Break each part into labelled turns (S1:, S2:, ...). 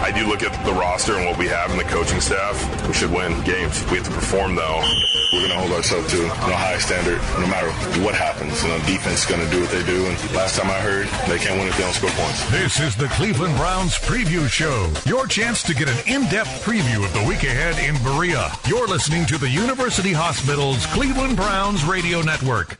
S1: I do look at the roster and what we have and the coaching staff. We should win games. We have to perform, though. We're going to hold ourselves to you know, high standard no matter what happens. You know, defense is going to do what they do. And last time I heard, they can't win if they don't score points.
S2: This is the Cleveland Browns Preview Show. Your chance to get an in-depth preview of the week ahead in Berea. You're listening to the University Hospital's Cleveland Browns Radio Network.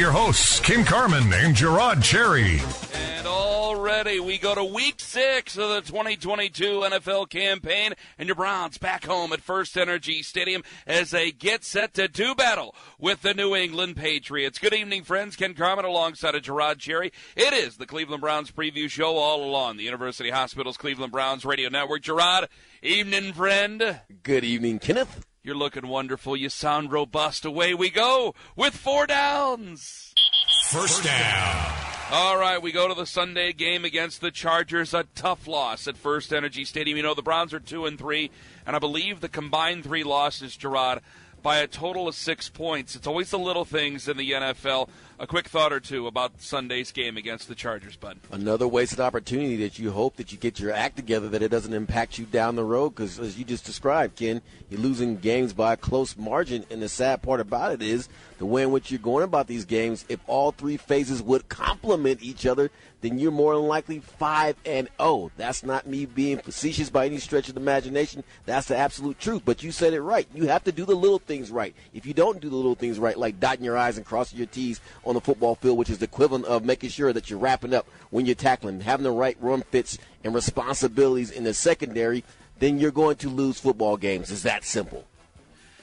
S2: Your hosts, Ken Carman and Je'Rod Cherry.
S3: And already we go to week six of the 2022 NFL campaign, and your Browns back home at First Energy Stadium as they get set to do battle with the New England Patriots. Good evening, friends. Ken Carman alongside of Je'Rod Cherry. It is the Cleveland Browns preview show all along the University Hospital's Cleveland Browns radio network. Je'Rod, evening, friend.
S4: Good evening, Kenneth.
S3: You're looking wonderful. You sound robust. Away we go with four downs.
S2: First down.
S3: All right, we go to the Sunday game against the Chargers. A tough loss at First Energy Stadium. You know the Browns are two and three, and I believe the combined three losses, Je'Rod, by a total of six points. It's always the little things in the NFL. A quick thought or two about Sunday's game against the Chargers, bud.
S4: Another wasted opportunity that you hope that you get your act together, that it doesn't impact you down the road. Because as you just described, Ken, you're losing games by a close margin. And the sad part about it is the way in which you're going about these games. If all three phases would complement each other, then you're more than likely five and zero. Oh. That's not me being facetious by any stretch of the imagination. That's the absolute truth. But you said it right. You have to do the little things right. If you don't do the little things right, like dotting your I's and crossing your T's on the football field, which is the equivalent of making sure that you're wrapping up when you're tackling, having the right run fits and responsibilities in the secondary, then you're going to lose football games. It's that simple.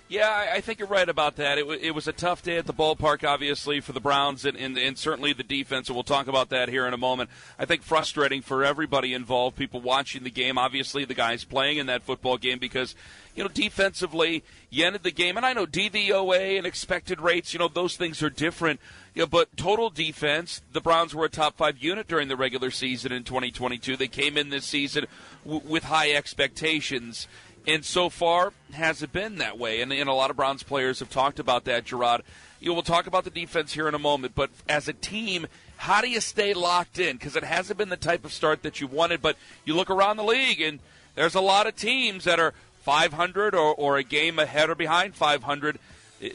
S3: Yeah, I, I think you're right about that. It, w- it was a tough day at the ballpark, obviously, for the Browns and, and, and certainly the defense, and we'll talk about that here in a moment. I think frustrating for everybody involved, people watching the game, obviously the guys playing in that football game, because, you know, defensively, you ended the game, and I know DVOA and expected rates, you know, those things are different. Know, but total defense, the Browns were a top five unit during the regular season in 2022. They came in this season w- with high expectations. And so far, has it been that way? And, and a lot of Browns players have talked about that, Je'Rod. You know, we'll talk about the defense here in a moment, but as a team, how do you stay locked in? Because it hasn't been the type of start that you wanted, but you look around the league, and there's a lot of teams that are 500 or, or a game ahead or behind 500.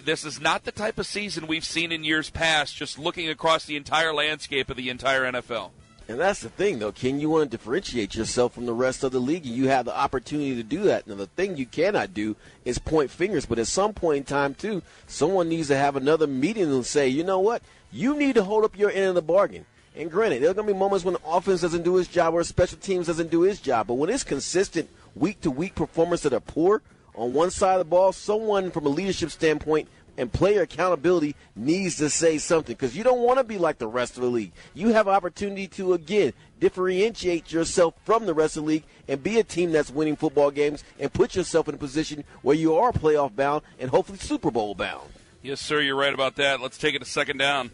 S3: This is not the type of season we've seen in years past, just looking across the entire landscape of the entire NFL.
S4: And that's the thing, though, Ken. You want to differentiate yourself from the rest of the league, and you have the opportunity to do that. Now, the thing you cannot do is point fingers, but at some point in time, too, someone needs to have another meeting and say, you know what? You need to hold up your end of the bargain. And granted, there are going to be moments when the offense doesn't do its job or special teams doesn't do its job, but when it's consistent week to week performance that are poor on one side of the ball, someone from a leadership standpoint and player accountability needs to say something because you don't want to be like the rest of the league. You have opportunity to again differentiate yourself from the rest of the league and be a team that's winning football games and put yourself in a position where you are playoff bound and hopefully Super Bowl bound.
S3: Yes, sir, you're right about that. Let's take it a second down.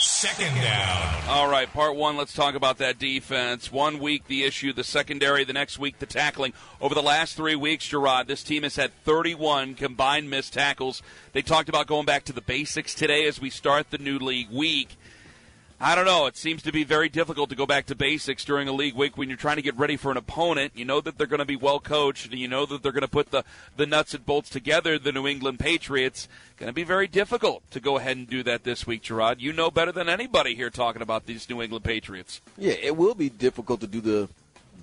S2: Second down.
S3: All right, part one, let's talk about that defense. One week, the issue, the secondary, the next week, the tackling. Over the last three weeks, Je'Rod, this team has had 31 combined missed tackles. They talked about going back to the basics today as we start the new league week. I don't know. It seems to be very difficult to go back to basics during a league week when you're trying to get ready for an opponent. You know that they're going to be well coached, and you know that they're going to put the, the nuts and bolts together, the New England Patriots. Going to be very difficult to go ahead and do that this week, Je'Rod. You know better than anybody here talking about these New England Patriots.
S4: Yeah, it will be difficult to do the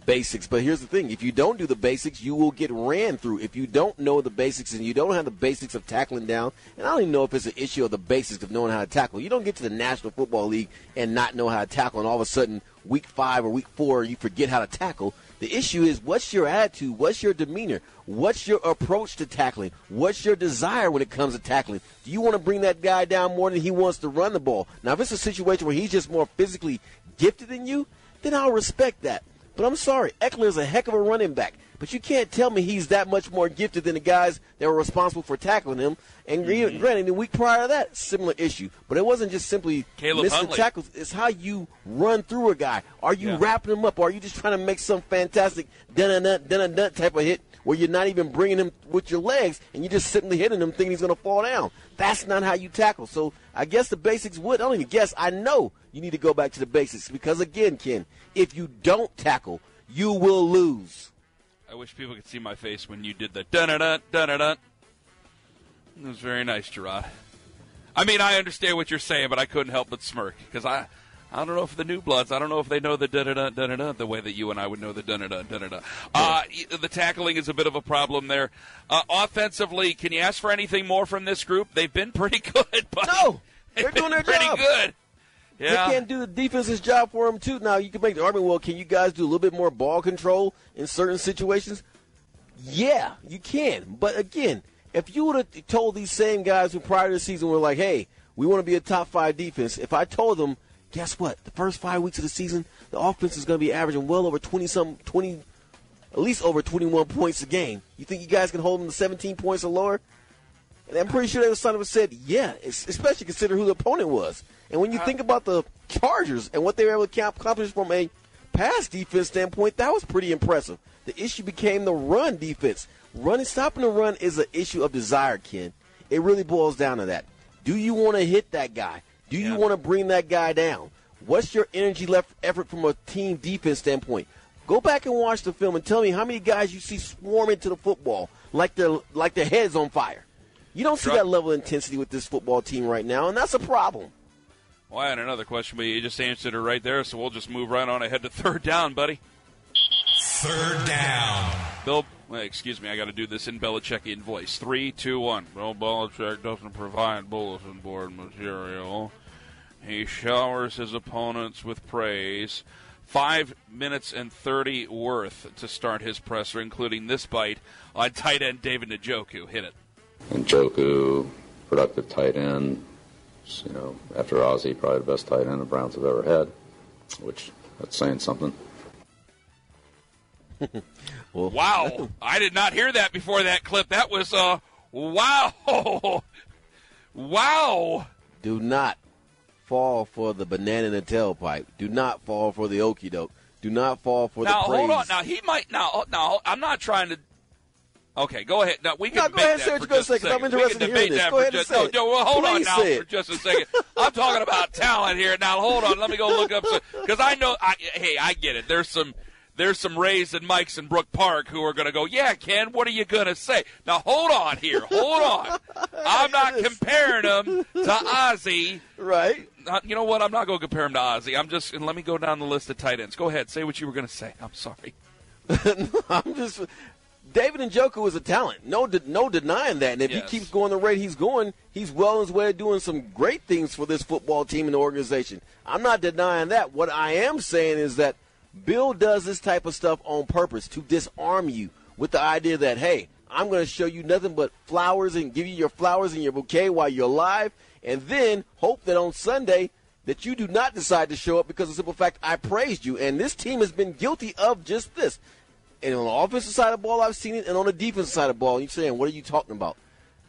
S4: basics. But here's the thing if you don't do the basics, you will get ran through. If you don't know the basics and you don't have the basics of tackling down, and I don't even know if it's an issue of the basics of knowing how to tackle. You don't get to the National Football League and not know how to tackle, and all of a sudden, week five or week four, you forget how to tackle. The issue is what's your attitude? What's your demeanor? What's your approach to tackling? What's your desire when it comes to tackling? Do you want to bring that guy down more than he wants to run the ball? Now, if it's a situation where he's just more physically gifted than you, then I'll respect that. But I'm sorry, Ekeler is a heck of a running back. But you can't tell me he's that much more gifted than the guys that were responsible for tackling him. And mm-hmm. granted, the week prior to that, similar issue. But it wasn't just simply
S3: Caleb
S4: missing
S3: Huntley.
S4: tackles. It's how you run through a guy. Are you yeah. wrapping him up? Or are you just trying to make some fantastic dun-a-nut, dun-a-nut type of hit where you're not even bringing him with your legs and you're just simply hitting him thinking he's going to fall down? That's not how you tackle. So I guess the basics would. I don't even guess. I know you need to go back to the basics because, again, Ken, if you don't tackle, you will lose.
S3: I wish people could see my face when you did the dun dun dun dun dun. It was very nice, Je'Rod. I mean, I understand what you're saying, but I couldn't help but smirk because I, I don't know if the new bloods, I don't know if they know the dun dun dun dun the way that you and I would know the dun dun dun dun dun. Uh, the tackling is a bit of a problem there. Uh, offensively, can you ask for anything more from this group? They've been pretty good. But
S4: no, they're doing their
S3: pretty
S4: job.
S3: good. Yeah.
S4: They can't do the defense's job for them too. Now you can make the argument. Well, can you guys do a little bit more ball control in certain situations? Yeah, you can. But again, if you would have told these same guys who prior to the season were like, "Hey, we want to be a top five defense," if I told them, guess what? The first five weeks of the season, the offense is going to be averaging well over twenty some twenty, at least over twenty one points a game. You think you guys can hold them to seventeen points or lower? And I'm pretty sure they would have said, "Yeah," especially consider who the opponent was. And when you uh, think about the Chargers and what they were able to accomplish from a pass defense standpoint, that was pretty impressive. The issue became the run defense. Running, stopping the run is an issue of desire, Ken. It really boils down to that. Do you want to hit that guy? Do you yeah. want to bring that guy down? What's your energy left effort from a team defense standpoint? Go back and watch the film and tell me how many guys you see swarming to the football like their like their heads on fire. You don't see that level of intensity with this football team right now, and that's a problem.
S3: Well, I had another question, but you just answered it right there, so we'll just move right on ahead to third down, buddy.
S2: Third down.
S3: Bill, excuse me, I got to do this in Belichickian voice. Three, two, one. Bill Belichick doesn't provide bulletin board material. He showers his opponents with praise. Five minutes and 30 worth to start his presser, including this bite on tight end David Njoku. Hit it.
S5: Njoku, productive tight end, you know, after Ozzie, probably the best tight end the Browns have ever had, which that's saying something.
S3: well, wow, I did not hear that before that clip. That was uh, wow, wow.
S4: Do not fall for the banana in the tailpipe. Do not fall for the okey doke. Do not fall for
S3: now,
S4: the praise.
S3: hold on. Now he might now. Now I'm not trying to Okay, go ahead. Now we can
S4: no, go ahead and say what you're going to say. I'm interested in hearing this. Go ahead and say no,
S3: no, well, hold Please on now for just a second. I'm talking about talent here. Now hold on. Let me go look up because I know. I, hey, I get it. There's some. There's some Rays and Mikes in Brook Park who are going to go, yeah, Ken, what are you going to say? Now, hold on here. Hold on. I'm not comparing him to Ozzie.
S4: Right.
S3: Uh, you know what? I'm not going to compare him to Ozzie. I'm just, and let me go down the list of tight ends. Go ahead. Say what you were going to say. I'm sorry.
S4: I'm just David and Njoku is a talent. No, no denying that. And if yes. he keeps going the rate he's going, he's well on his way to doing some great things for this football team and organization. I'm not denying that. What I am saying is that Bill does this type of stuff on purpose to disarm you with the idea that, hey, I'm going to show you nothing but flowers and give you your flowers and your bouquet while you're alive, and then hope that on Sunday that you do not decide to show up because of the simple fact I praised you. And this team has been guilty of just this. And on the offensive side of the ball, I've seen it, and on the defensive side of the ball, you're saying, what are you talking about?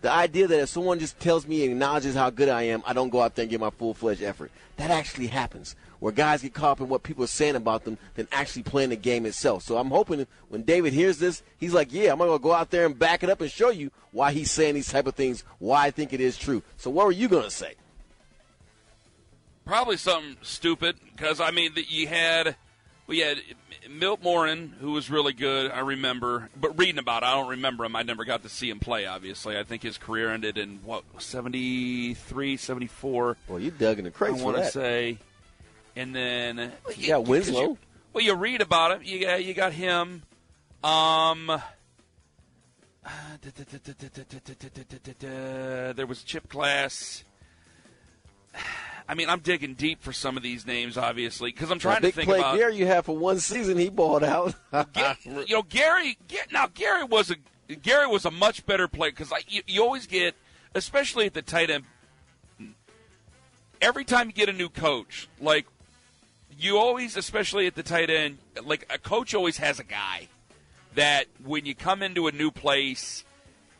S4: The idea that if someone just tells me and acknowledges how good I am, I don't go out there and give my full fledged effort. That actually happens. Where guys get caught up in what people are saying about them than actually playing the game itself. So I'm hoping when David hears this, he's like, yeah, I'm going to go out there and back it up and show you why he's saying these type of things, why I think it is true. So what were you going to say?
S3: Probably something stupid because, I mean, you had we had Milt Morin, who was really good, I remember, but reading about it, I don't remember him. I never got to see him play, obviously. I think his career ended in, what, 73, 74.
S4: Well, you dug in the crates
S3: I want to say. And then.
S4: You, yeah, Winslow.
S3: You, well, you read about him. You got, you got him. Um. There was Chip Glass. I mean, I'm digging deep for some of these names, obviously, because I'm trying
S4: to
S3: think
S4: play
S3: about.
S4: Gary, you have for one season, he balled out.
S3: you know, Gary. Now, Gary was a Gary was a much better player because you, you always get, especially at the tight end. Every time you get a new coach, like you always, especially at the tight end, like a coach always has a guy that when you come into a new place,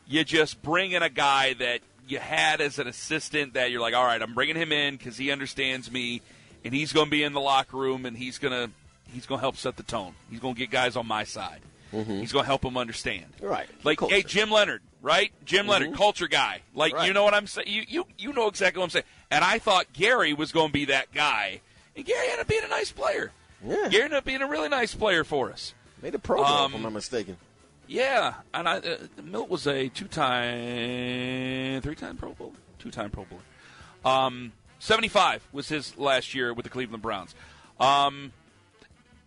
S3: you just bring in a guy that you had as an assistant that you're like, all right, I'm bringing him in because he understands me, and he's going to be in the locker room and he's going to he's going to help set the tone. He's going to get guys on my side. Mm-hmm. He's going to help them understand.
S4: Right.
S3: Like,
S4: Culture.
S3: hey, Jim Leonard, right? Jim mm-hmm. Leonard, culture guy. Like,
S4: right.
S3: you know what I'm saying? You, you you know exactly what I'm saying. And I thought Gary was going to be that guy, and Gary ended up being a nice player.
S4: Yeah.
S3: Gary ended up being a really nice player for us.
S4: Made a pro
S3: Um,
S4: if I'm not mistaken.
S3: Yeah, and I, uh, Milt was a two-time, three-time Pro Bowl, two-time Pro Bowler. Um, Seventy-five was his last year with the Cleveland Browns. Um,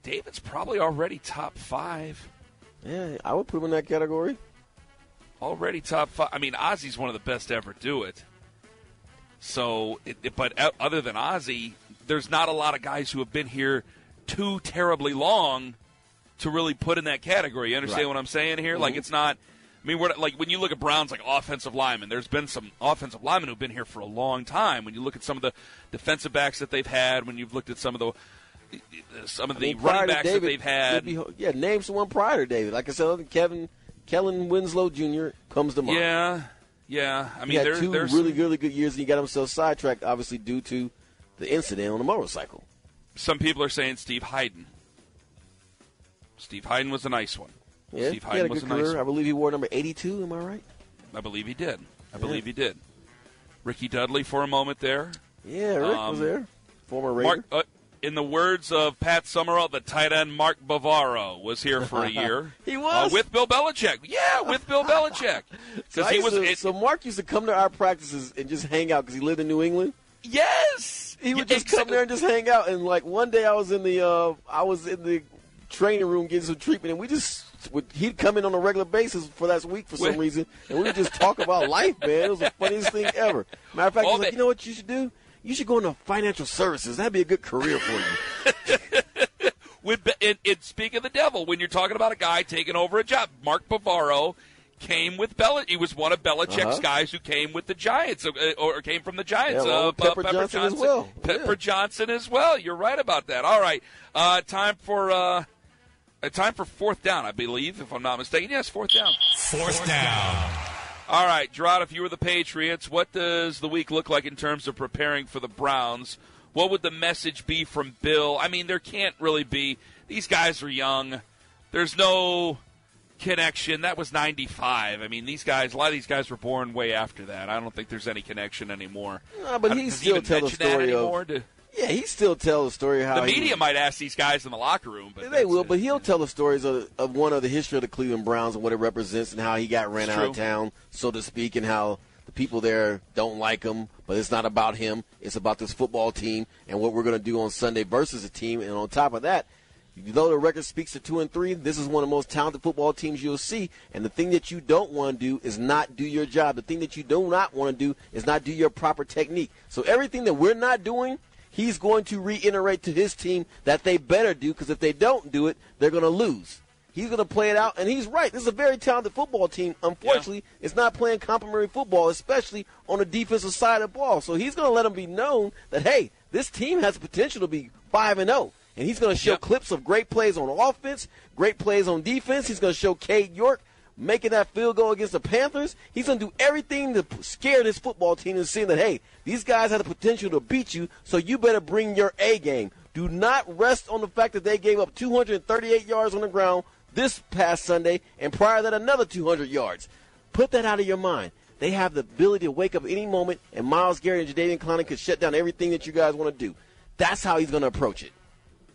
S3: David's probably already top five.
S4: Yeah, I would put him in that category.
S3: Already top five. I mean, Ozzie's one of the best to ever do it. So, it, it- but other than Ozzie, there's not a lot of guys who have been here too terribly long to really put in that category. You understand
S4: Right.
S3: what I'm saying here? Like, mm-hmm. it's not. I mean, we're like when you look at Browns, like offensive linemen. There's been some offensive linemen who've been here for a long time. When you look at some of the defensive backs that they've had, when you've looked at some of the some of
S4: I
S3: the
S4: mean, prior
S3: running backs
S4: David,
S3: that they've had,
S4: be- yeah, name someone prior to David. Like I said, Kevin, Kellen Winslow Jr. comes to mind.
S3: yeah, yeah. I
S4: he
S3: mean,
S4: had
S3: there,
S4: two
S3: there's
S4: really, really good years, and he got himself sidetracked, obviously due to the incident on the motorcycle.
S3: some people are saying Steve Heiden. Steve Heiden was a nice one.
S4: Yeah,
S3: Steve
S4: he had a
S3: was
S4: good
S3: a nice
S4: career. I believe he wore number 82. Am I right?
S3: I believe he did. I believe he did. Ricky Dudley for a moment there.
S4: Yeah, Rick
S3: Um,
S4: was there. Former Raider.
S3: Mark, uh, in the words of Pat Summerall, the tight end Mark Bavaro was here for a year.
S4: He was?
S3: uh, with Bill Belichick. Yeah, with Bill Belichick
S4: So
S3: he was.
S4: to-
S3: it-
S4: so Mark used to come to our practices and just hang out because he lived in New England.
S3: yes,
S4: He would just come there and just hang out. And like one day, I was in the uh, I was in the training room getting some treatment, and we just would he'd come in on a regular basis for that week for some reason, and we would just talk about life, man. It was the funniest thing ever. Matter of fact, he's like, you know what you should do? You should go into financial services. That'd be a good career for you.
S3: With and, and speak of the devil, when you're talking about a guy taking over a job, Mark Bavaro came with Belichick. He was one of Belichick's
S4: Uh-huh.
S3: guys who came with the Giants, uh, or came from the Giants.
S4: Yeah, along
S3: uh,
S4: with Pepper
S3: uh,
S4: Johnson as well.
S3: Pepper
S4: Yeah.
S3: Johnson as well. You're right about that. All right, uh, time for uh, uh, time for fourth down, I believe, if I'm not mistaken. Yes, fourth down.
S2: Fourth down.
S3: All right, Je'Rod, if you were the Patriots, what does the week look like in terms of preparing for the Browns? What would the message be from Bill? I mean, there can't really be. These guys are young. There's no connection. That was 95. I mean, these guys, a lot of these guys were born way after that. I don't think there's any connection anymore.
S4: Nah, but he still tell the story of- yeah, he still tell the story how
S3: the media
S4: was-
S3: might ask these guys in the locker room, but
S4: They will,
S3: it.
S4: but he'll tell the stories of, of one of the history of the Cleveland Browns and what it represents and how he got ran
S3: It's
S4: out of town, so to speak, and how the people there don't like him. But it's not about him; it's about this football team and what we're going to do on Sunday versus a team. And on top of that, though the record speaks to two and three, this is one of the most talented football teams you'll see. And the thing that you don't want to do is not do your job. The thing that you do not want to do is not do your proper technique. So everything that we're not doing he's going to reiterate to his team that they better do because if they don't do it, they're going to lose. He's going to play it out, and he's right. This is a very talented football team. Unfortunately, it's not playing complimentary football, especially on the defensive side of the ball. So he's going to let them be known that hey, this team has the potential to be five and zero, and he's going to show
S3: Yep.
S4: clips of great plays on offense, great plays on defense. He's going to show Cade York making that field goal against the Panthers. He's going to do everything to scare this football team and seeing that, hey, these guys have the potential to beat you, so you better bring your A game. Do not rest on the fact that they gave up 238 yards on the ground this past Sunday, and prior to that, another 200 yards. Put that out of your mind. They have the ability to wake up any moment, and Myles Garrett and Jadeveon Clowney could shut down everything that you guys want to do. That's how he's going to approach it.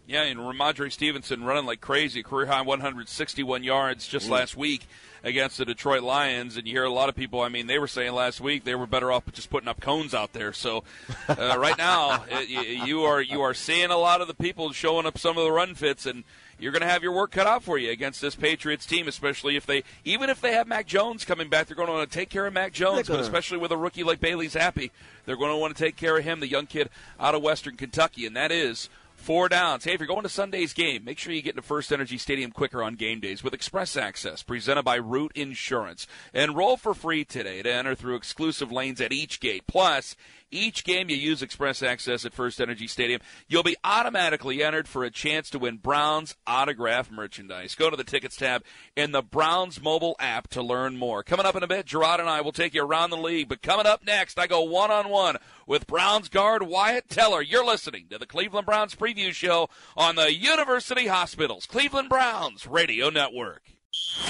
S3: Yeah, and Rhamondre Stevenson running like crazy, career high 161 yards just last week against the Detroit Lions. And you hear a lot of people. I mean, they were saying last week they were better off just putting up cones out there. So uh, right now, it, you- you are you are seeing a lot of the people showing up some of the run fits and. You're going to have your work cut out for you against this Patriots team, especially if they, even if they have Mac Jones coming back, they're going to want to take care of Mac Jones. But especially with a rookie like Bailey Zappe, they're going to want to take care of him, the young kid out of Western Kentucky, and that is Four downs. Hey, if you're going to Sunday's game, make sure you get to First Energy Stadium quicker on game days with Express Access, presented by Root Insurance. Enroll for free today to enter through exclusive lanes at each gate. Plus, each game you use Express Access at First Energy Stadium, you'll be automatically entered for a chance to win Browns autograph merchandise. Go to the tickets tab in the Browns mobile app to learn more. Coming up in a bit, Je'Rod and I will take you around the league. But coming up next, I go one on one with Browns guard Wyatt Teller. You're listening to the Cleveland Browns preview show on the University Hospitals Cleveland Browns Radio Network.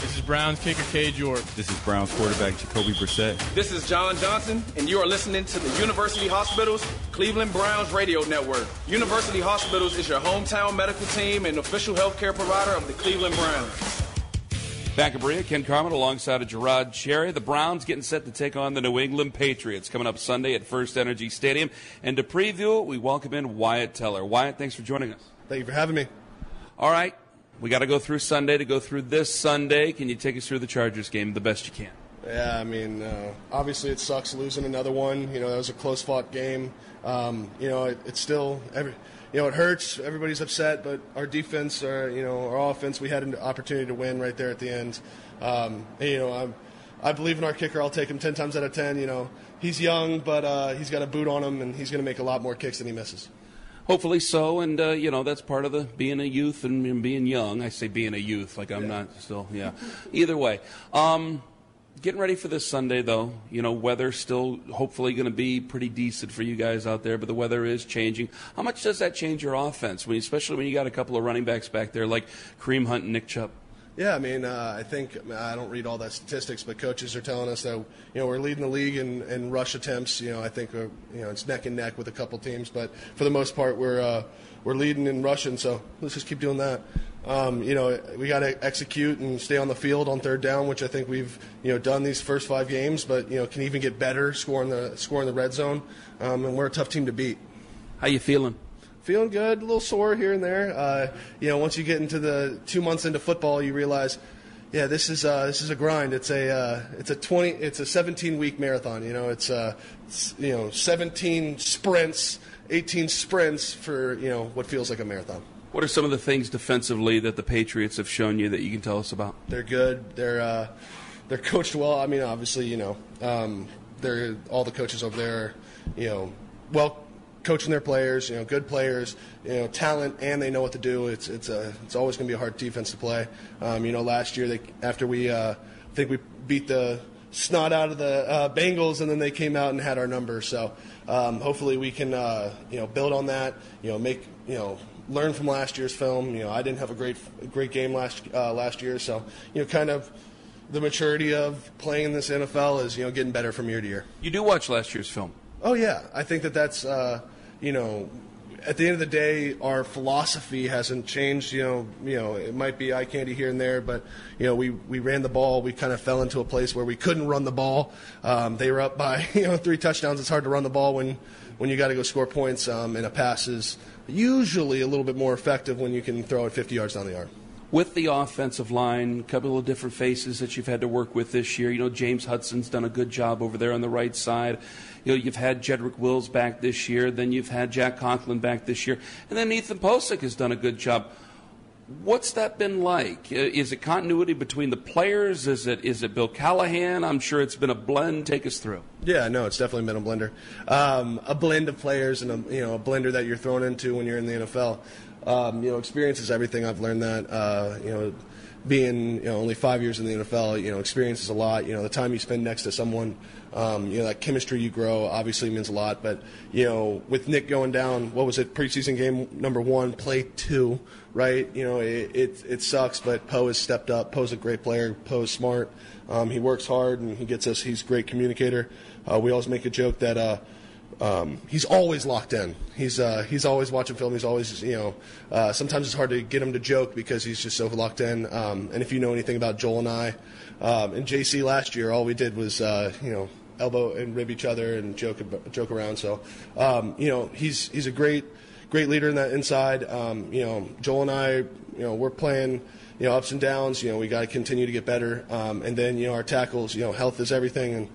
S6: This is Browns kicker Cade York.
S7: This is Browns quarterback Jacoby Brissett.
S8: This is John Johnson, and you are listening to the University Hospitals Cleveland Browns Radio Network. University Hospitals is your hometown medical team and official healthcare provider of the Cleveland Browns.
S3: Back at Berea, Ken Carman alongside of Je'Rod Cherry. The Browns getting set to take on the New England Patriots coming up Sunday at First Energy Stadium. And to preview it, we welcome in Wyatt Teller. Wyatt, thanks for joining us.
S9: Thank you for having me.
S3: All right. We got to go through Sunday to go through this Sunday. Can you take us through the Chargers game the best you can?
S9: Yeah, I mean, uh, obviously it sucks losing another one. You know, that was a close fought game. Um, you know, it, it's still every you know, it hurts. Everybody's upset, but our defense, our you know, our offense, we had an opportunity to win right there at the end. Um, and, you know, I'm, I believe in our kicker. I'll take him ten times out of ten. You know, he's young, but uh, he's got a boot on him, and he's going to make a lot more kicks than he misses.
S3: Hopefully so, and uh, you know that's part of the being a youth and, and, being young. I say being a youth, like I'm yeah. not still. Yeah. Either way. Um, getting ready for this Sunday, though. You know, weather still hopefully going to be pretty decent for you guys out there, but the weather is changing. How much does that change your offense, when, especially when you got a couple of running backs back there like Kareem Hunt and Nick Chubb?
S9: Yeah, I mean, uh, I think I don't read all that statistics, but coaches are telling us that you know we're leading the league in, in rush attempts. You know, I think uh, you know it's neck and neck with a couple teams, but for the most part, we're uh, we're leading in rushing. So let's just keep doing that. Um, you know, we got to execute and stay on the field on third down, which I think we've you know done these first five games, but you know can even get better scoring the scoring the red zone, um, and we're a tough team to beat.
S3: How you feeling?
S9: Feeling good, a little sore here and there. Uh, you know, once you get into the two months into football, you realize, yeah, this is uh, this is a grind. It's a uh, it's a twenty it's a seventeen week marathon. You know, it's, uh, it's you know seventeen sprints, eighteen sprints for you know what feels like a marathon.
S3: What are some of the things defensively that the Patriots have shown you that you can tell us about?
S9: They're good. They're uh, they're coached well. I mean, obviously, you know, um, they're all the coaches over there, you know, well coaching their players. You know, good players. You know, talent, and they know what to do. It's it's a it's always going to be a hard defense to play. Um, you know, last year they after we uh, I think we beat the snot out of the uh, Bengals, and then they came out and had our number. So um, hopefully we can uh, you know build on that. You know, make you know learn from last year's film. You know, I didn't have a great great game last uh, last year, so you know, kind of the maturity of playing in this NFL is you know getting better from year to year.
S3: You do watch last year's film.
S9: Oh yeah, I think that that's uh, you know. At the end of the day, our philosophy hasn't changed. You know, you know, it might be eye candy here and there, but you know, we, we ran the ball. We kind of fell into a place where we couldn't run the ball. Um, they were up by you know three touchdowns. It's hard to run the ball when when you got to go score points, um, and a pass is usually a little bit more effective when you can throw it 50 yards down the yard.
S3: With the offensive line, a couple of different faces that you've had to work with this year. You know, James Hudson's done a good job over there on the right side. You know, you've had Jedrick Wills back this year, then you've had Jack Conklin back this year, and then Ethan Pocic has done a good job. What's that been like? Uh, is it continuity between the players? Is it is it Bill Callahan? I'm sure it's been a blend. Take us through.
S9: Yeah, no, it's definitely been a blender, um, a blend of players and a you know a blender that you're thrown into when you're in the NFL. Um, you know, experience is everything. I've learned that. Uh, you know, being you know only five years in the NFL, you know, experience is a lot. You know, the time you spend next to someone, um, you know, that chemistry you grow obviously means a lot. But you know, with Nick going down, what was it? Preseason game number one, play two right? You know, it, it, it sucks, but Poe has stepped up. Poe's a great player. Poe's smart. Um, he works hard and he gets us. He's a great communicator. Uh, we always make a joke that uh, um, he's always locked in. He's uh, he's always watching film. He's always you know. Uh, sometimes it's hard to get him to joke because he's just so locked in. Um, and if you know anything about Joel and I, um, and JC last year, all we did was uh, you know elbow and rib each other and joke joke around. So um, you know he's he's a great great leader in that inside. Um, you know, Joel and I, you know, we're playing, you know, ups and downs. You know, we got to continue to get better. Um, and then, you know, our tackles, you know, health is everything, and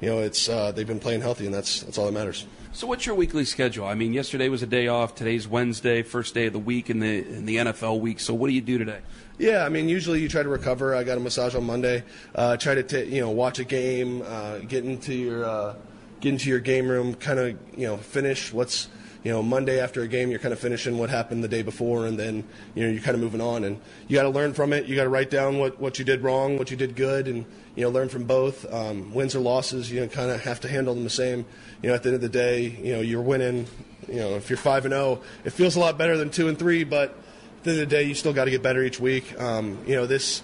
S9: you know, it's uh, they've been playing healthy, and that's that's all that matters.
S3: So, what's your weekly schedule? I mean, yesterday was a day off. Today's Wednesday, first day of the week in the in the NFL week. So, what do you do today?
S9: Yeah, I mean, usually you try to recover. I got a massage on Monday. Uh, try to t- you know watch a game, uh, get into your uh, get into your game room, kind of you know finish what's you know Monday after a game, you're kind of finishing what happened the day before, and then you know you're kind of moving on, and you got to learn from it. You got to write down what what you did wrong, what you did good, and you know learn from both. Um, wins or losses, you know, kind of have to handle them the same. You know, at the end of the day, you know you're winning. You know, if you're five and zero, it feels a lot better than two and three, but at the end of the day, you still got to get better each week. Um, you know this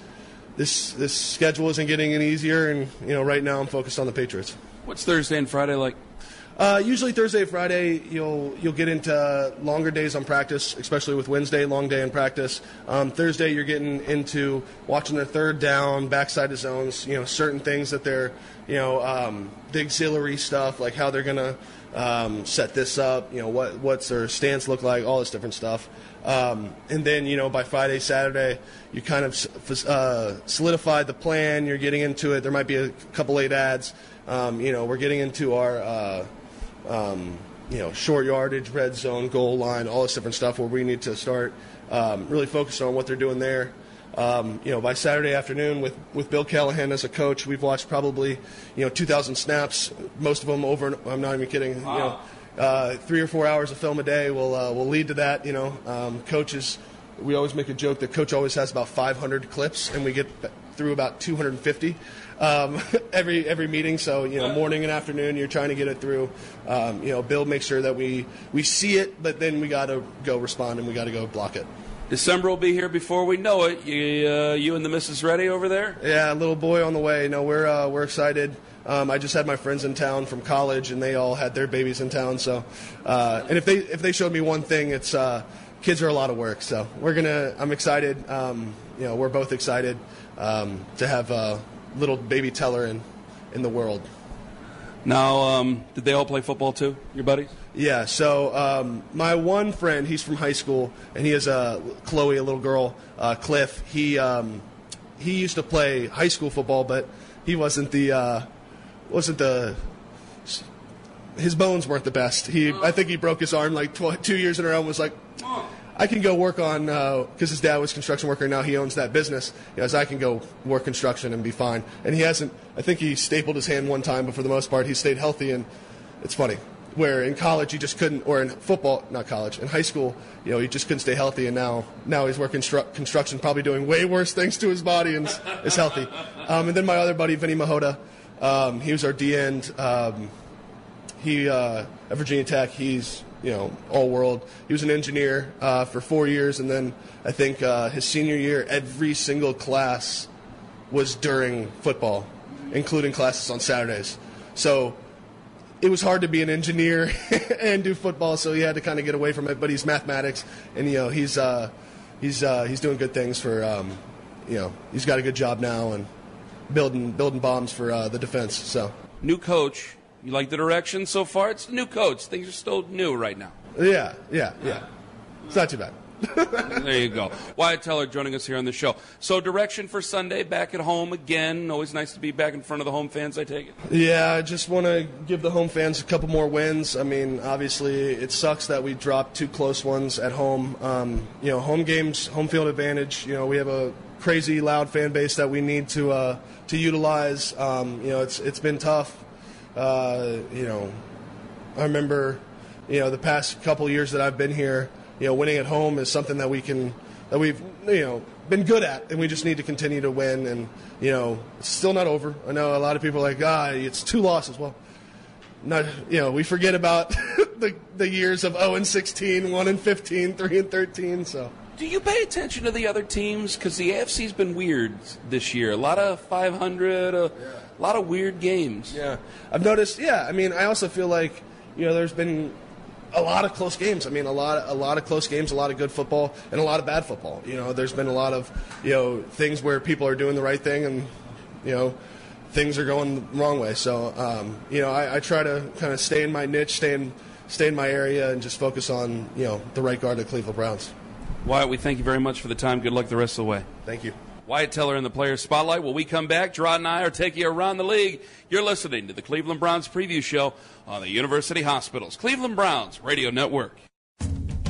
S9: this this schedule isn't getting any easier, and you know right now I'm focused on the Patriots.
S10: What's Thursday and Friday like?
S9: Uh, usually Thursday, Friday, you'll you'll get into longer days on practice, especially with Wednesday, long day in practice. Um, Thursday, you're getting into watching their third down, backside of zones. You know, certain things that they're, you know, um, the auxiliary stuff, like how they're gonna um, set this up. You know, what what's their stance look like, all this different stuff. Um, and then, you know, by Friday, Saturday, you kind of uh, solidified the plan. You're getting into it. There might be a couple late ads. Um, you know, we're getting into our, uh, um, you know, short yardage, red zone, goal line, all this different stuff where we need to start um, really focusing on what they're doing there. Um, you know, by Saturday afternoon with, with Bill Callahan as a coach, we've watched probably, you know, 2,000 snaps, most of them over, I'm not even kidding, wow. you know, uh, three or four hours of film a day will uh, will lead to that. You know, um, coaches. We always make a joke that coach always has about 500 clips, and we get through about 250 um, every every meeting. So you know, morning and afternoon, you're trying to get it through. Um, you know, Bill makes sure that we we see it, but then we got to go respond and we got to go block it.
S10: December will be here before we know it. You, uh, you and the missus ready over there?
S9: Yeah, little boy on the way. No, we're uh, we're excited. Um, I just had my friends in town from college, and they all had their babies in town. So, uh, and if they if they showed me one thing, it's uh, kids are a lot of work. So we're gonna. I'm excited. Um, you know, we're both excited um, to have a little baby Teller in in the world.
S10: Now, um, did they all play football too? Your buddies?
S9: Yeah. So um, my one friend, he's from high school, and he has a Chloe, a little girl, uh, Cliff. He um, he used to play high school football, but he wasn't the uh, wasn't the his bones weren't the best. He I think he broke his arm like tw- two years in a row. and Was like, I can go work on because uh, his dad was construction worker. Now he owns that business. Goes, I can go work construction and be fine. And he hasn't. I think he stapled his hand one time, but for the most part, he stayed healthy. And it's funny where in college he just couldn't, or in football, not college, in high school, you know, he just couldn't stay healthy, and now now he's working stru- construction, probably doing way worse things to his body, and is healthy. Um, and then my other buddy, Vinny Mahota, um, he was our D end. Um, he uh, at Virginia Tech. He's you know all world. He was an engineer uh, for four years, and then I think uh, his senior year, every single class was during football, including classes on Saturdays. So it was hard to be an engineer and do football, so he had to kind of get away from it. But he's mathematics, and you know he's uh, he's uh, he's doing good things for um, you know he's got a good job now and building building bombs for uh, the defense. So
S10: new coach. You like the direction so far? It's new coach. Things are still new right now.
S9: Yeah, yeah, yeah. It's not too bad.
S10: there you go. Wyatt Teller joining us here on the show. So, direction for Sunday, back at home again. Always nice to be back in front of the home fans, I take it.
S9: Yeah, I just want to give the home fans a couple more wins. I mean, obviously, it sucks that we dropped two close ones at home. Um, you know, home games, home field advantage. You know, we have a crazy loud fan base that we need to uh, to utilize. Um, you know, it's it's been tough. Uh, you know, I remember, you know, the past couple years that I've been here. You know, winning at home is something that we can that we've you know been good at, and we just need to continue to win. And you know, it's still not over. I know a lot of people are like, ah, it's two losses. Well, not you know, we forget about the the years of 0 and 16, 1 and 15, 3 and 13. So
S10: do you pay attention to the other teams? Because the AFC's been weird this year. A lot of 500, a yeah. lot of weird games.
S9: Yeah, I've noticed. Yeah, I mean, I also feel like you know, there's been a lot of close games. I mean, a lot, a lot of close games, a lot of good football, and a lot of bad football. You know, there's been a lot of you know things where people are doing the right thing, and you know things are going the wrong way. So um, you know, I, I try to kind of stay in my niche, stay in stay in my area, and just focus on you know the right guard of the Cleveland Browns.
S10: Wyatt, we thank you very much for the time. Good luck the rest of the way.
S9: Thank you.
S10: Wyatt Teller in the Players Spotlight. When we come back, Je'Rod and I are taking you around the league. You're listening to the Cleveland Browns preview show on the University Hospitals Cleveland Browns Radio Network.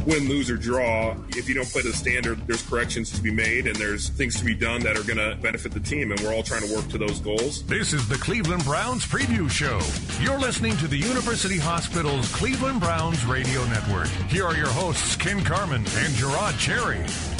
S11: Win, lose, or draw. If you don't play the standard, there's corrections to be made and there's things to be done that are going to benefit the team, and we're all trying to work to those goals.
S2: This is the Cleveland Browns Preview Show. You're listening to the University Hospital's Cleveland Browns Radio Network. Here are your hosts, Ken Carman and Je'Rod Cherry.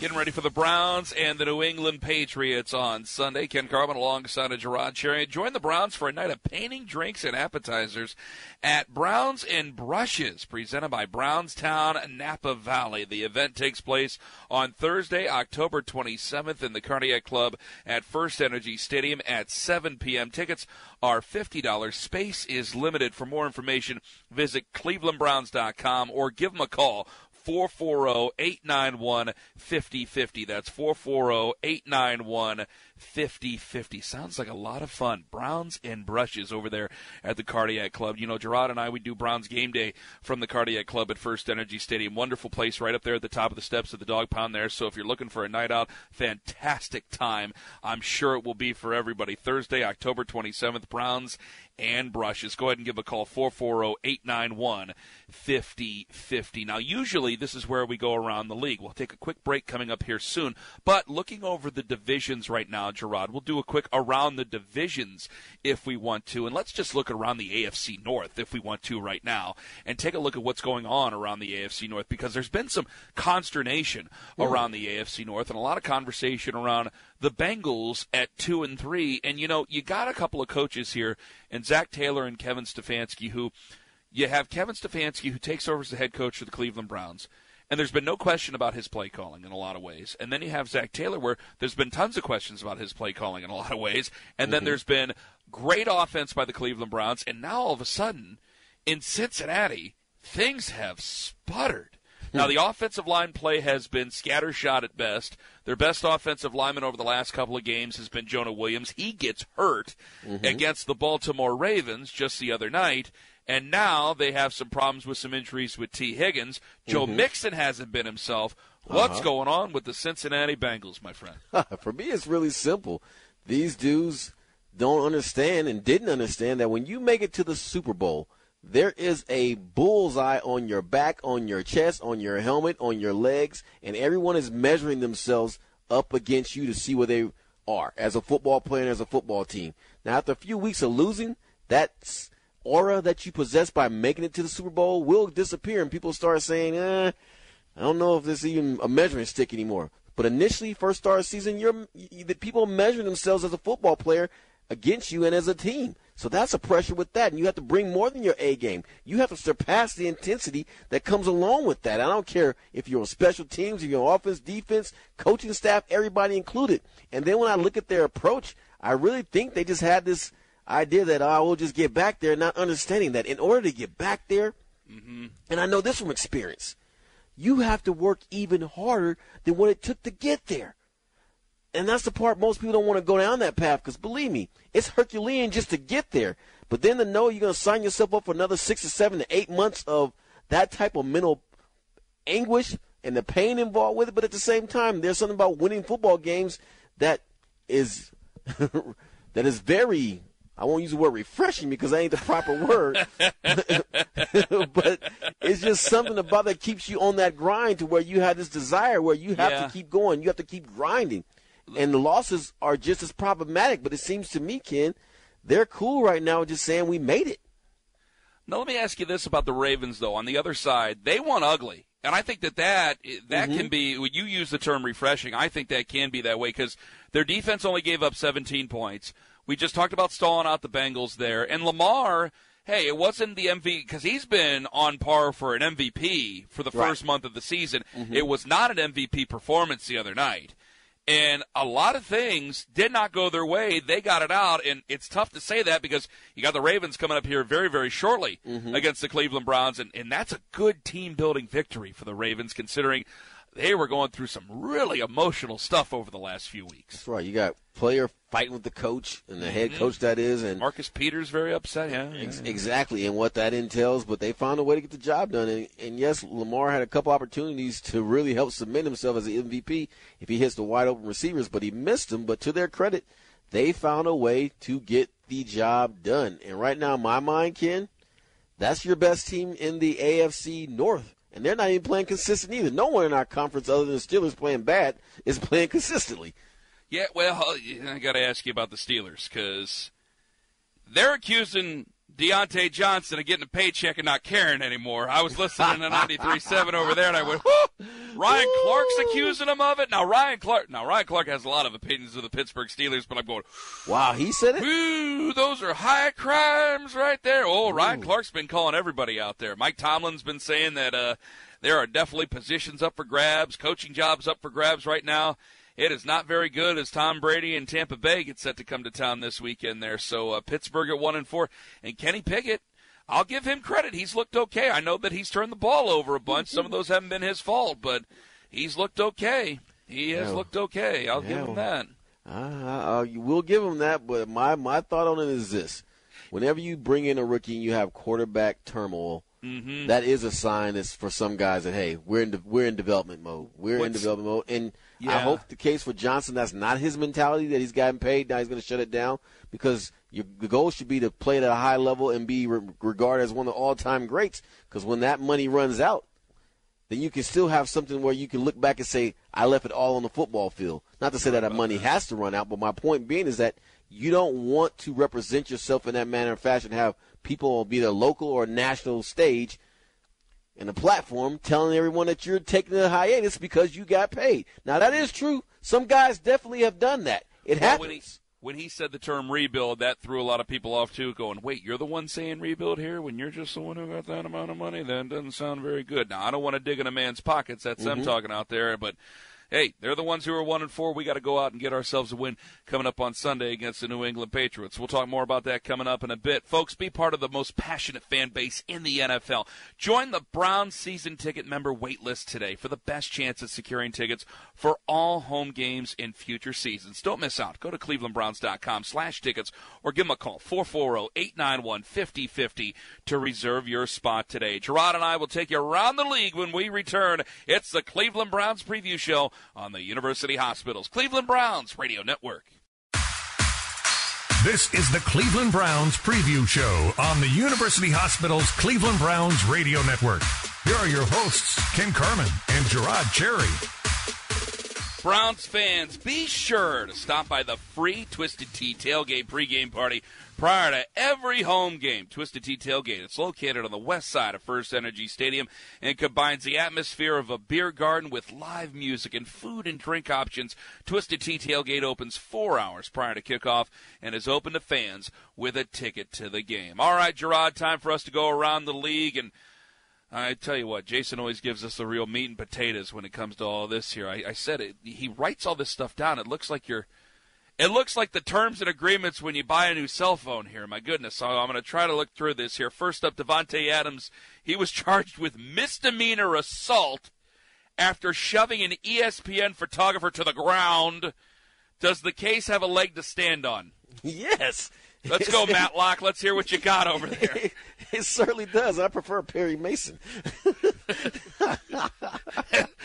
S3: Getting ready for the Browns and the New England Patriots on Sunday. Ken Carman alongside of Je'Rod Cherry. Join the Browns for a night of painting, drinks, and appetizers at Browns and Brushes, presented by Brownstown Napa Valley. The event takes place on Thursday, October 27th in the Cardiac Club at First Energy Stadium at 7 p.m. Tickets are $50. Space is limited. For more information, visit clevelandbrowns.com or give them a call 440-891-5050. That's 440-891-5050. Sounds like a lot of fun. Browns and brushes over there at the Cardiac Club. You know, Je'Rod and I, we do Browns game day from the Cardiac Club at First Energy Stadium. Wonderful place right up there at the top of the steps of the dog pound there. So if you're looking for a night out, fantastic time. I'm sure it will be for everybody. Thursday, October 27th, Browns and brushes. Go ahead and give a call 440-891-5050. Now, usually this is where we go around the league. We'll take a quick break coming up here soon, but looking over the divisions right now, Je'Rod, we'll do a quick around the divisions if we want to, and let's just look around the AFC North if we want to right now and take a look at what's going on around the AFC North because there's been some consternation around the AFC North and a lot of conversation around the Bengals at two and three. And you know, you got a couple of coaches here, and Zac Taylor and Kevin Stefanski, who you have Kevin Stefanski who takes over as the head coach of the Cleveland Browns. And there's been no question about his play calling in a lot of ways. And then you have Zac Taylor, where there's been tons of questions about his play calling in a lot of ways. And mm-hmm. then there's been great offense by the Cleveland Browns. And now all of a sudden, in Cincinnati, things have sputtered. Now, the offensive line play has been scattershot at best. Their best offensive lineman over the last couple of games has been Jonah Williams. He gets hurt mm-hmm. against the Baltimore Ravens just the other night. And now they have some problems with some injuries with Tee Higgins. Joe mm-hmm. Mixon hasn't been himself. What's uh-huh. going on with the Cincinnati Bengals, my friend?
S4: For me, it's really simple. These dudes don't understand and didn't understand that when you make it to the Super Bowl – there is a bullseye on your back, on your chest, on your helmet, on your legs, and everyone is measuring themselves up against you to see where they are as a football player and as a football team. Now, after a few weeks of losing, that aura that you possess by making it to the Super Bowl will disappear, and people start saying, eh, I don't know if this is even a measuring stick anymore. But initially, first start of season, you're the people measure themselves as a football player against you and as a team. So that's a pressure with that. And you have to bring more than your A game. You have to surpass the intensity that comes along with that. I don't care if you're on special teams, if you're on offense, defense, coaching staff, everybody included. And then when I look at their approach, I really think they just had this idea that, oh, we'll just get back there, not understanding that in order to get back there, mm-hmm. and I know this from experience, you have to work even harder than what it took to get there. And that's the part most people don't want to go down that path because believe me, it's Herculean just to get there. But then to know you're going to sign yourself up for another six or seven to eight months of that type of mental anguish and the pain involved with it. But at the same time, there's something about winning football games that is that is very I won't use the word refreshing because that ain't the proper word. but it's just something about that keeps you on that grind to where you have this desire where you have yeah. to keep going. You have to keep grinding and the losses are just as problematic. But it seems to me, Ken, they're cool right now, just saying we made it.
S3: Now let me ask you this about the Ravens, though. On the other side, they won ugly, and I think that that that mm-hmm. can be. When you use the term refreshing, I think that can be that way because their defense only gave up 17 points. We just talked about stalling out the Bengals there, and Lamar hey, it wasn't the MVP because he's been on par for an MVP for the first month of the season. Mm-hmm. It was not an MVP performance the other night. And a lot of things did not go their way. They got it out, and it's tough to say that because you got the Ravens coming up here very, very shortly mm-hmm. against the Cleveland Browns, and, and that's a good team building victory for the Ravens, considering they were going through some really emotional stuff over the last few weeks.
S4: That's right. You got player fighting with the coach and the head mm-hmm. coach that is, and
S3: Marcus Peters very upset. Yeah,
S4: ex- exactly, and what that entails. But they found a way to get the job done. And, and, yes, Lamar had a couple opportunities to really help cement himself as the MVP if he hits the wide open receivers, but he missed them. But to their credit, they found a way to get the job done. And right now, my mind, Ken, That's your best team in the AFC North. And they're not even playing consistent either. No one in our conference other than the Steelers playing bad is playing consistently.
S3: Yeah, well, I got to ask you about the Steelers because they're accusing Diontae Johnson of getting a paycheck and not caring anymore. I was listening to 93.7 over there, and I went, Whoo! Ryan Clark's accusing him of it. Now Ryan Clark, now Ryan Clark has a lot of opinions of the Pittsburgh Steelers, but I'm going,
S4: wow, he said it.
S3: Ooh, those are high crimes right there. Oh, Ryan Ooh. Clark's been calling everybody out there. Mike Tomlin's been saying that uh, there are definitely positions up for grabs, coaching jobs up for grabs right now it is not very good as Tom Brady and Tampa Bay get set to come to town this weekend there. So uh, Pittsburgh at one and four, and Kenny Pickett. I'll give him credit. He's looked okay. I know that he's turned the ball over a bunch. Some of those haven't been his fault, but he's looked okay. He has yeah. looked okay. I'll yeah. give him that.
S4: Uh, uh, you will give him that, but my my thought on it is this: whenever you bring in a rookie and you have quarterback turmoil, mm-hmm. that is a sign that's for some guys that hey, we're in de- we're in development mode. We're What's, in development mode, and yeah. I hope the case for Johnson that's not his mentality that he's gotten paid now he's going to shut it down because your, the goal should be to play at a high level and be re- regarded as one of the all-time greats. Because when that money runs out, then you can still have something where you can look back and say, "I left it all on the football field." Not to say that that money has to run out, but my point being is that you don't want to represent yourself in that manner and fashion. Have people be the local or national stage and a platform telling everyone that you're taking a hiatus because you got paid. Now that is true. Some guys definitely have done that. It well, happens.
S3: When he, when he said the term rebuild, that threw a lot of people off too, going, "Wait, you're the one saying rebuild here when you're just the one who got that amount of money? That doesn't sound very good." Now I don't want to dig in a man's pockets. That's mm-hmm. them talking out there, but hey, they're the ones who are one and four. We got to go out and get ourselves a win coming up on Sunday against the New England Patriots. We'll talk more about that coming up in a bit. Folks, be part of the most passionate fan base in the NFL. Join the Brown season ticket member wait list today for the best chance at securing tickets for all home games in future seasons. Don't miss out. Go to clevelandbrowns.com slash tickets or give them a call 440-891-5050 to reserve your spot today. Je'Rod and I will take you around the league when we return. It's the Cleveland Browns preview show on the University Hospitals Cleveland Browns Radio Network.
S2: This is the Cleveland Browns preview show on the University Hospitals Cleveland Browns Radio Network. Here are your hosts, Ken Carman and Je'Rod Cherry.
S3: Browns fans, be sure to stop by the free Twisted Tea tailgate pregame party prior to every home game. Twisted Tea Tailgate. It's located on the west side of First Energy Stadium and combines the atmosphere of a beer garden with live music and food and drink options. Twisted Tea Tailgate opens four hours prior to kickoff and is open to fans with a ticket to the game. All right, Je'Rod, time for us to go around the league and. I tell you what, Jason always gives us the real meat and potatoes when it comes to all this here. I, I said it. He writes all this stuff down. It looks like you're it looks like the terms and agreements when you buy a new cell phone here. My goodness. So I'm going to try to look through this here. First up, Davante Adams. He was charged with misdemeanor assault after shoving an ESPN photographer to the ground. Does the case have a leg to stand on?
S4: Yes.
S3: Let's go, Matlock. Let's hear what you got over there.
S4: It, it certainly does. I prefer Perry Mason.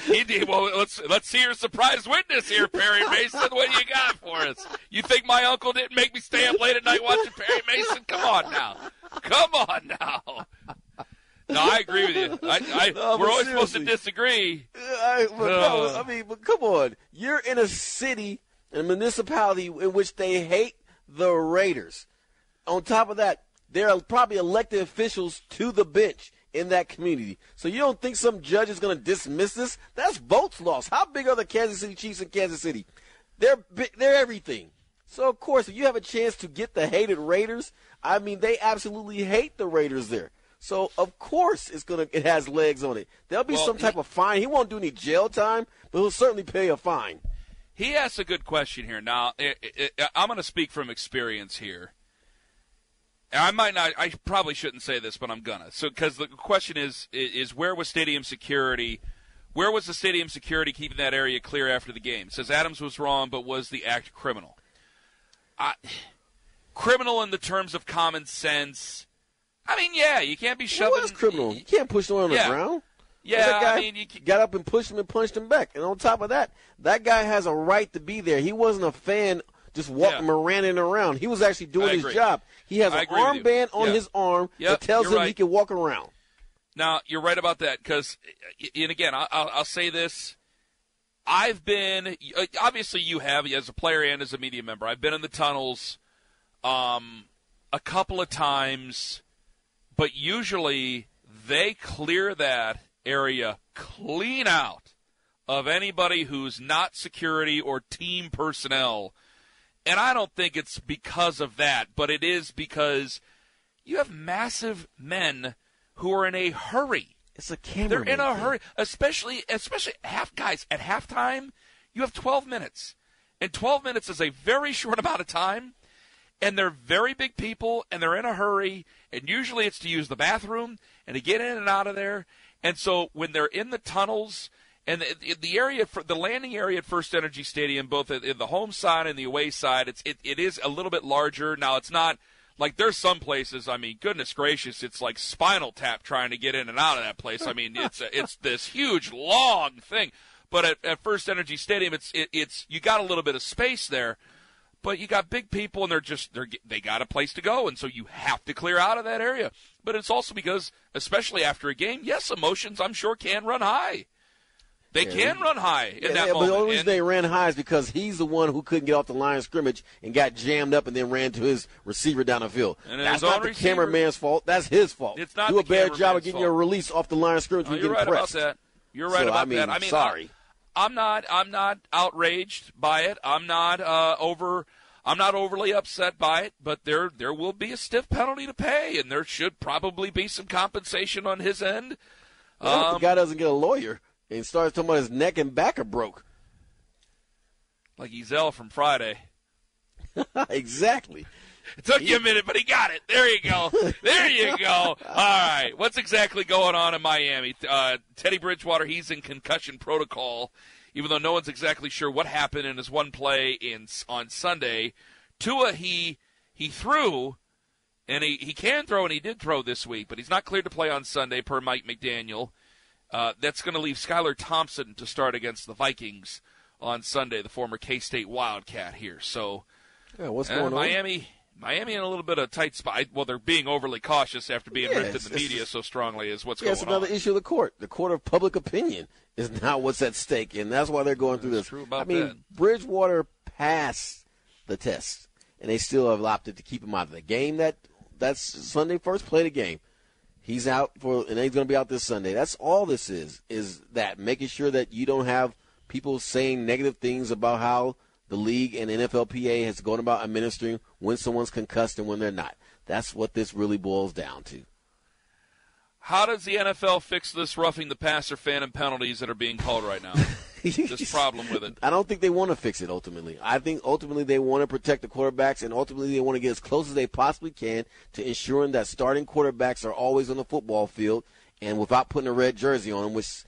S3: Indeed. Well, let's let's see your surprise witness here, Perry Mason. What do you got for us? You think my uncle didn't make me stay up late at night watching Perry Mason? Come on now. Come on now. No, I agree with you. I, I, no, we're always supposed to disagree.
S4: I, but uh, no, I mean, but come on. You're in a city, a municipality in which they hate the Raiders. On top of that, there are probably elected officials to the bench in that community. So you don't think some judge is going to dismiss this? That's votes lost. How big are the Kansas City Chiefs in Kansas City? They're they're everything. So of course, if you have a chance to get the hated Raiders, I mean, they absolutely hate the Raiders there. So of course, it's gonna it has legs on it. There'll be well, some type he, of fine. He won't do any jail time, but he'll certainly pay a fine.
S3: He asks a good question here. Now, it, it, I'm going to speak from experience here. I might not. I probably shouldn't say this, but I'm gonna. So, because the question is, is where was stadium security? Where was the stadium security keeping that area clear after the game? It says Adams was wrong, but was the act criminal? I, criminal in the terms of common sense. I mean, yeah, you can't be shoving. What
S4: is criminal? You can't push someone on yeah. the ground.
S3: Yeah,
S4: that guy
S3: I mean, you
S4: got up and pushed him and punched him back. And on top of that, that guy has a right to be there. He wasn't a fan just walking
S3: Yeah.
S4: Mirandaing around. He was actually doing his job. He has
S3: I
S4: an
S3: agree with you.
S4: armband on
S3: Yeah.
S4: his arm
S3: Yep,
S4: that tells
S3: you're
S4: him
S3: right.
S4: he can walk around.
S3: Now you're right about that because, and again, I'll, I'll I'll say this: I've been obviously you have as a player and as a media member. I've been in the tunnels um, a couple of times, but usually they clear that area clean out of anybody who's not security or team personnel. And I don't think it's because of that, but it is because you have massive men who are in a hurry.
S4: It's a camera.
S3: They're in a hurry, especially especially half guys at halftime. You have 12 minutes, and 12 minutes is a very short amount of time. And they're very big people, and they're in a hurry. And usually it's to use the bathroom and to get in and out of there. And so when they're in the tunnels and the, the area for the landing area at First Energy Stadium, both in the home side and the away side, it's it, it is a little bit larger. Now it's not like there's some places. I mean, goodness gracious, it's like Spinal Tap trying to get in and out of that place. I mean, it's a, it's this huge long thing. But at, at First Energy Stadium, it's it, it's you got a little bit of space there but you got big people and they're just they're they got a place to go and so you have to clear out of that area but it's also because especially after a game yes emotions i'm sure can run high they
S4: Yeah.
S3: can run high in
S4: Yeah,
S3: that
S4: yeah, but the only reason they ran high is because he's the one who couldn't get off the line of scrimmage and got jammed up and then ran to his receiver down the field.
S3: And
S4: That's not the
S3: receiver-
S4: cameraman's fault. That's his fault.
S3: It's not
S4: Do a better job of getting
S3: fault.
S4: your release off the line of scrimmage
S3: Oh,
S4: when
S3: you're
S4: you're
S3: right
S4: getting
S3: about that you're right
S4: So,
S3: about
S4: I mean,
S3: that i mean
S4: sorry.
S3: I, am not i'm not outraged by it i'm not uh, over i'm not overly upset by it but there there will be a stiff penalty to pay and there should probably be some compensation on his end
S4: hope
S3: Um,
S4: the guy doesn't get a lawyer and starts talking about his neck and back are broke.
S3: like Ezal from Friday.
S4: exactly.
S3: It took you a minute, but he got it. There you go. There you go. All right. What's exactly going on in Miami? Uh, Teddy Bridgewater, he's in concussion protocol, even though no one's exactly sure what happened in his one play in on Sunday. Tua, he he threw, and he, he can throw, and he did throw this week, but he's not cleared to play on Sunday, per Mike McDaniel. Uh, that's going to leave Skylar Thompson to start against the Vikings on Sunday, the former K State Wildcat here. So.
S4: Yeah, what's
S3: Uh,
S4: going on?
S3: Miami, Miami in a little bit of a tight spot. Well, they're being overly cautious after being
S4: Yeah,
S3: ripped in the media so strongly. Is what's
S4: Yeah, on?
S3: going
S4: another
S3: on.
S4: issue of the court. The court of public opinion is not what's at stake, and that's why they're going through this.
S3: true about
S4: I mean,
S3: that.
S4: Bridgewater passed the test, and they still have opted to keep him out of the game. That that's Sunday first play the game. He's out for, and he's going to be out this Sunday. That's all this is. Is that making sure that you don't have people saying negative things about how the league and NFLPA has gone about administering when someone's concussed and when they're not. That's what this really boils down to.
S3: How does the NFL fix this roughing the passer phantom penalties that are being called right now? this problem with it.
S4: I don't think they want to fix it ultimately. I think ultimately they want to protect the quarterbacks and ultimately they want to get as close as they possibly can to ensuring that starting quarterbacks are always on the football field and without putting a red jersey on them, which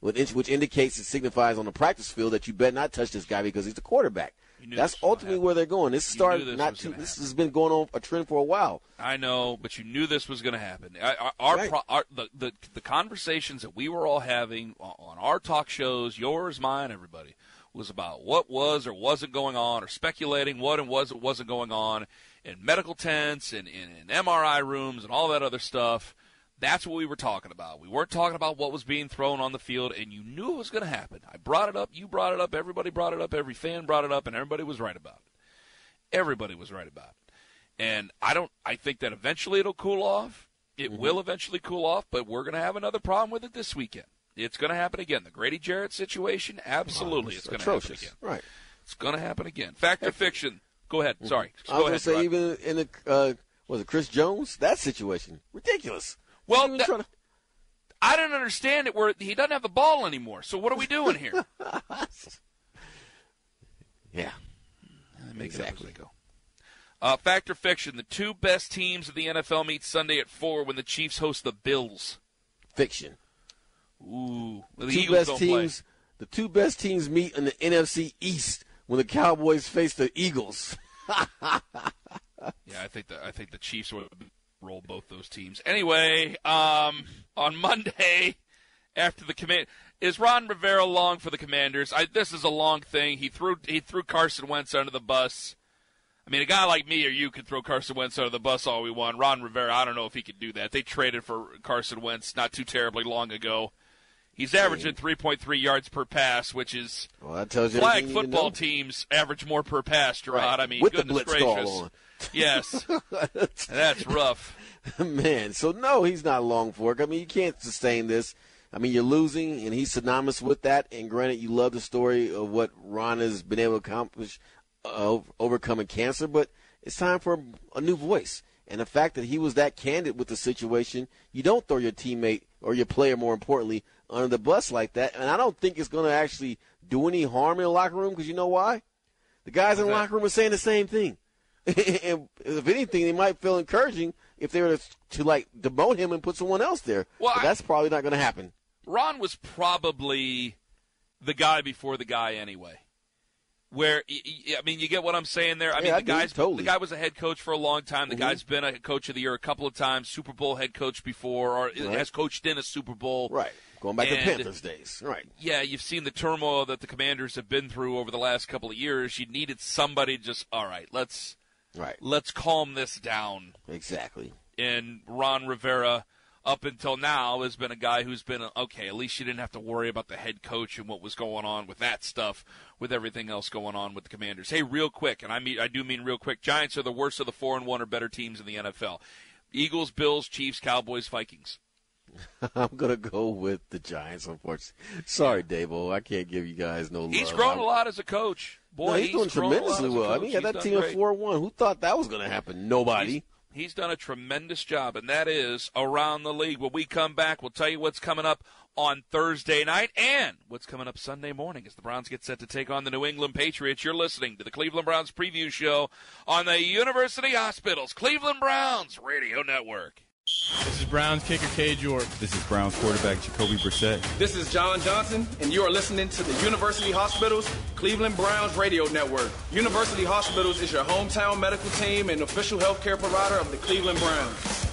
S4: which which indicates and signifies on the practice field that you better not touch this guy because he's the quarterback. That's
S3: this was gonna
S4: ultimately where they're going. This started
S3: this
S4: not too. This has been going on a trend for a while.
S3: I know, but you knew this was going to happen. Our, our,
S4: Right.
S3: our the, the the conversations that we were all having on our talk shows, yours, mine, everybody, was about what was or wasn't going on, or speculating what and was it wasn't going on in medical tents and in, in MRI rooms and all that other stuff. That's what we were talking about. We weren't talking about what was being thrown on the field, and you knew it was going to happen. I brought it up, you brought it up, everybody brought it up, every fan brought it up, and everybody was right about it. Everybody was right about it. And I don't. I think that eventually it'll cool off. It
S4: Mm-hmm.
S3: will eventually cool off, but we're going to have another problem with it this weekend. It's going to happen again. The Grady Jarrett situation, absolutely, it's, going to happen again.
S4: Right.
S3: It's going to happen again. Fact or fiction? Go ahead. Sorry.
S4: Mm-hmm. I
S3: Go
S4: was
S3: ahead.
S4: going to say even in the uh, was it Chris Jones that situation ridiculous.
S3: Well, that-
S4: to-
S3: I don't understand it. Where he doesn't have the ball anymore. So what are we doing here?
S4: yeah.
S3: I make it up as I go. Uh, fact or fiction? The two best teams of the NFL meet Sunday at four when the Chiefs host the Bills.
S4: Fiction.
S3: Ooh, the
S4: two
S3: Eagles
S4: best teams. The two best teams meet in the NFC East when the Cowboys face the Eagles.
S3: Yeah, I think the I think the Chiefs would roll both those teams. Anyway, um, on Monday after the command, Is Ron Rivera long for the Commanders? I, this is a long thing. He threw he threw Carson Wentz under the bus. I mean, a guy like me or you could throw Carson Wentz under the bus all we want. Ron Rivera, I don't know if he could do that. They traded for Carson Wentz not too terribly long ago. He's averaging 3.3 yards per pass, which is
S4: well, that tells you
S3: flag
S4: everything you
S3: football teams average more per pass, Je'Rod.
S4: Right.
S3: I mean,
S4: With the
S3: goodness
S4: blitz call
S3: gracious.
S4: on.
S3: Yes, that's rough.
S4: Man, so no, he's not long for it. I mean, you can't sustain this. I mean, you're losing, and he's synonymous with that. And granted, you love the story of what Ron has been able to accomplish, uh, overcoming cancer, but it's time for a new voice. And the fact that he was that candid with the situation, you don't throw your teammate or your player, more importantly, under the bus like that. And I don't think it's going to actually do any harm in the locker room because you know why? The guys in the locker room are saying the same thing. and if anything, they might feel encouraging if they were to, to like demote him and put someone else there.
S3: Well, I-
S4: that's probably not going to happen.
S3: Ron was probably the guy before the guy anyway. Where I mean, you get what I'm saying there. I
S4: Yeah,
S3: mean, the
S4: do,
S3: guy's
S4: totally.
S3: the guy was a head coach for a long time. The
S4: Mhm.
S3: guy's been a coach of the year a couple of times, Super Bowl head coach before, or
S4: Right.
S3: has coached in a Super Bowl.
S4: Right. Going back to
S3: And-
S4: Panthers days. Right.
S3: Yeah, you've seen the turmoil that the Commanders have been through over the last couple of years. You needed somebody just all right. Let's
S4: Right.
S3: let's calm this down.
S4: Exactly.
S3: and Ron Rivera up until now has been a guy who's been okay. At least you didn't have to worry about the head coach and what was going on with that stuff, with everything else going on with the Commanders. Hey, real quick, and I mean I do mean real quick. Giants are the worst of the four and one or better teams in the NFL. Eagles, Bills, Chiefs, Cowboys, Vikings.
S4: I'm gonna go with the Giants. Unfortunately, sorry, Daboll, I can't give you guys no love.
S3: He's grown a lot as a coach. Boy,
S4: no, he's, doing
S3: a lot
S4: tremendously well. I mean,
S3: He's
S4: that team four one. Who thought that was going to happen? Nobody.
S3: He's, he's done a tremendous job, and that is around the league. When we come back, we'll tell you what's coming up on Thursday night and what's coming up Sunday morning as the Browns get set to take on the New England Patriots. You're listening to the Cleveland Browns preview show on the University Hospitals Cleveland Browns Radio Network.
S6: This is Browns kicker Cade York.
S7: This is Browns quarterback Jacoby Brissett.
S8: This is John Johnson, and you are listening to the University Hospitals Cleveland Browns Radio Network. University Hospitals is your hometown medical team and official healthcare provider of the Cleveland Browns.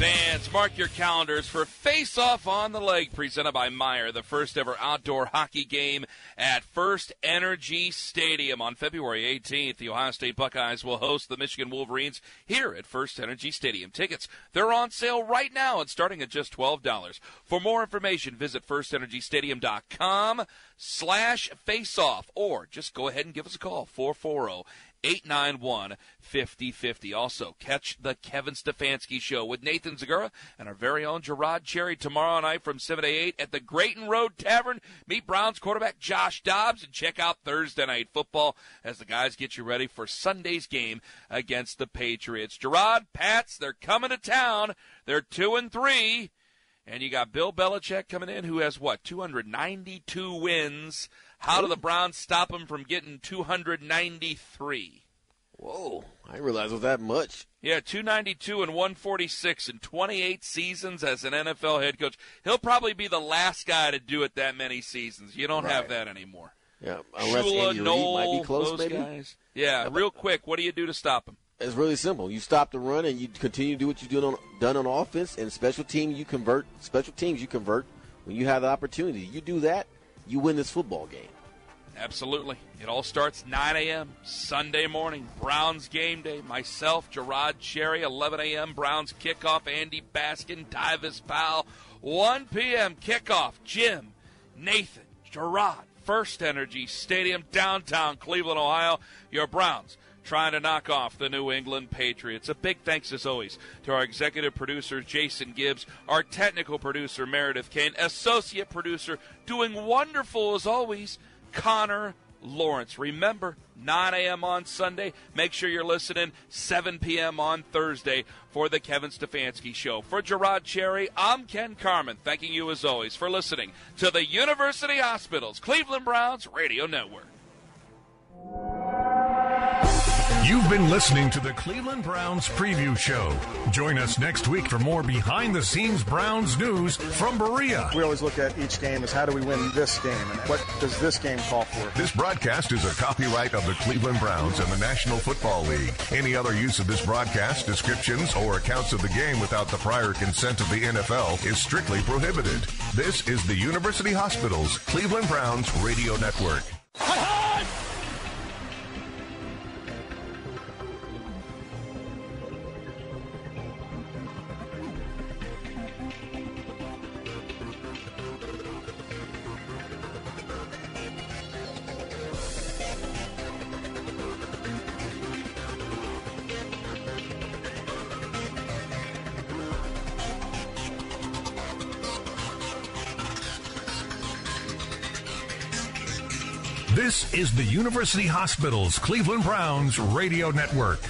S3: Fans, mark your calendars for Face Off on the Lake, presented by Meijer, the first ever outdoor hockey game at First Energy Stadium. On February 18th, the Ohio State Buckeyes will host the Michigan Wolverines here at First Energy Stadium. Tickets, they're on sale right now and starting at just $12. For more information, visit firstenergystadium.com slash faceoff or just go ahead and give us a call, 440 891 5050. Also, catch the Kevin Stefanski Show with Nathan Zegura and our very own Je'Rod Cherry tomorrow night from 7 to 8 at the Grayton Road Tavern. Meet Browns quarterback Josh Dobbs and check out Thursday Night Football as the guys get you ready for Sunday's game against the Patriots. Je'Rod, Pats, they're coming to town. They're 2 and 3. And you got Bill Belichick coming in, who has what, 292 wins. How do the Browns stop him from getting 293?
S4: Whoa, I didn't realize it was that much.
S3: Yeah, 292 and 146 in 28 seasons as an NFL head coach. He'll probably be the last guy to do it that many seasons. You don't have that anymore.
S4: Yeah, unless
S3: Shula,
S4: Andy
S3: Noll,
S4: might be close, maybe.
S3: guys. Yeah, real quick, what do you do to stop him?
S4: It's really simple. You stop the run and you continue to do what you're doing on done on offense and special team. You convert special teams. You convert when you have the opportunity. You do that, you win this football game.
S3: Absolutely. It all starts 9 a.m. Sunday morning. Browns game day. Myself, Je'Rod Cherry, 11 a.m. Browns kickoff. Andy Baskin, Tyvis Powell. 1 p.m. kickoff. Jim, Nathan, Je'Rod, First Energy Stadium, downtown Cleveland, Ohio. Your Browns trying to knock off the New England Patriots. A big thanks, as always, to our executive producer, Jason Gibbs, our technical producer, Meredith Kane, associate producer, doing wonderful as always, Connor Lawrence. Remember, 9 a.m. on Sunday. Make sure you're listening 7 p.m. on Thursday for the Kevin Stefanski Show. For Je'Rod Cherry, I'm Ken Carman, thanking you as always for listening to the University Hospitals Cleveland Browns Radio Network.
S2: You've been listening to the Cleveland Browns Preview Show. Join us next week for more behind the scenes Browns news from Berea.
S12: We always look at each game as how do we win this game and what does this game call for?
S2: This broadcast is a copyright of the Cleveland Browns and the National Football League. Any other use of this broadcast, descriptions, or accounts of the game without the prior consent of the NFL is strictly prohibited. This is the University Hospitals Cleveland Browns Radio Network. This is the University Hospitals Cleveland Browns Radio Network.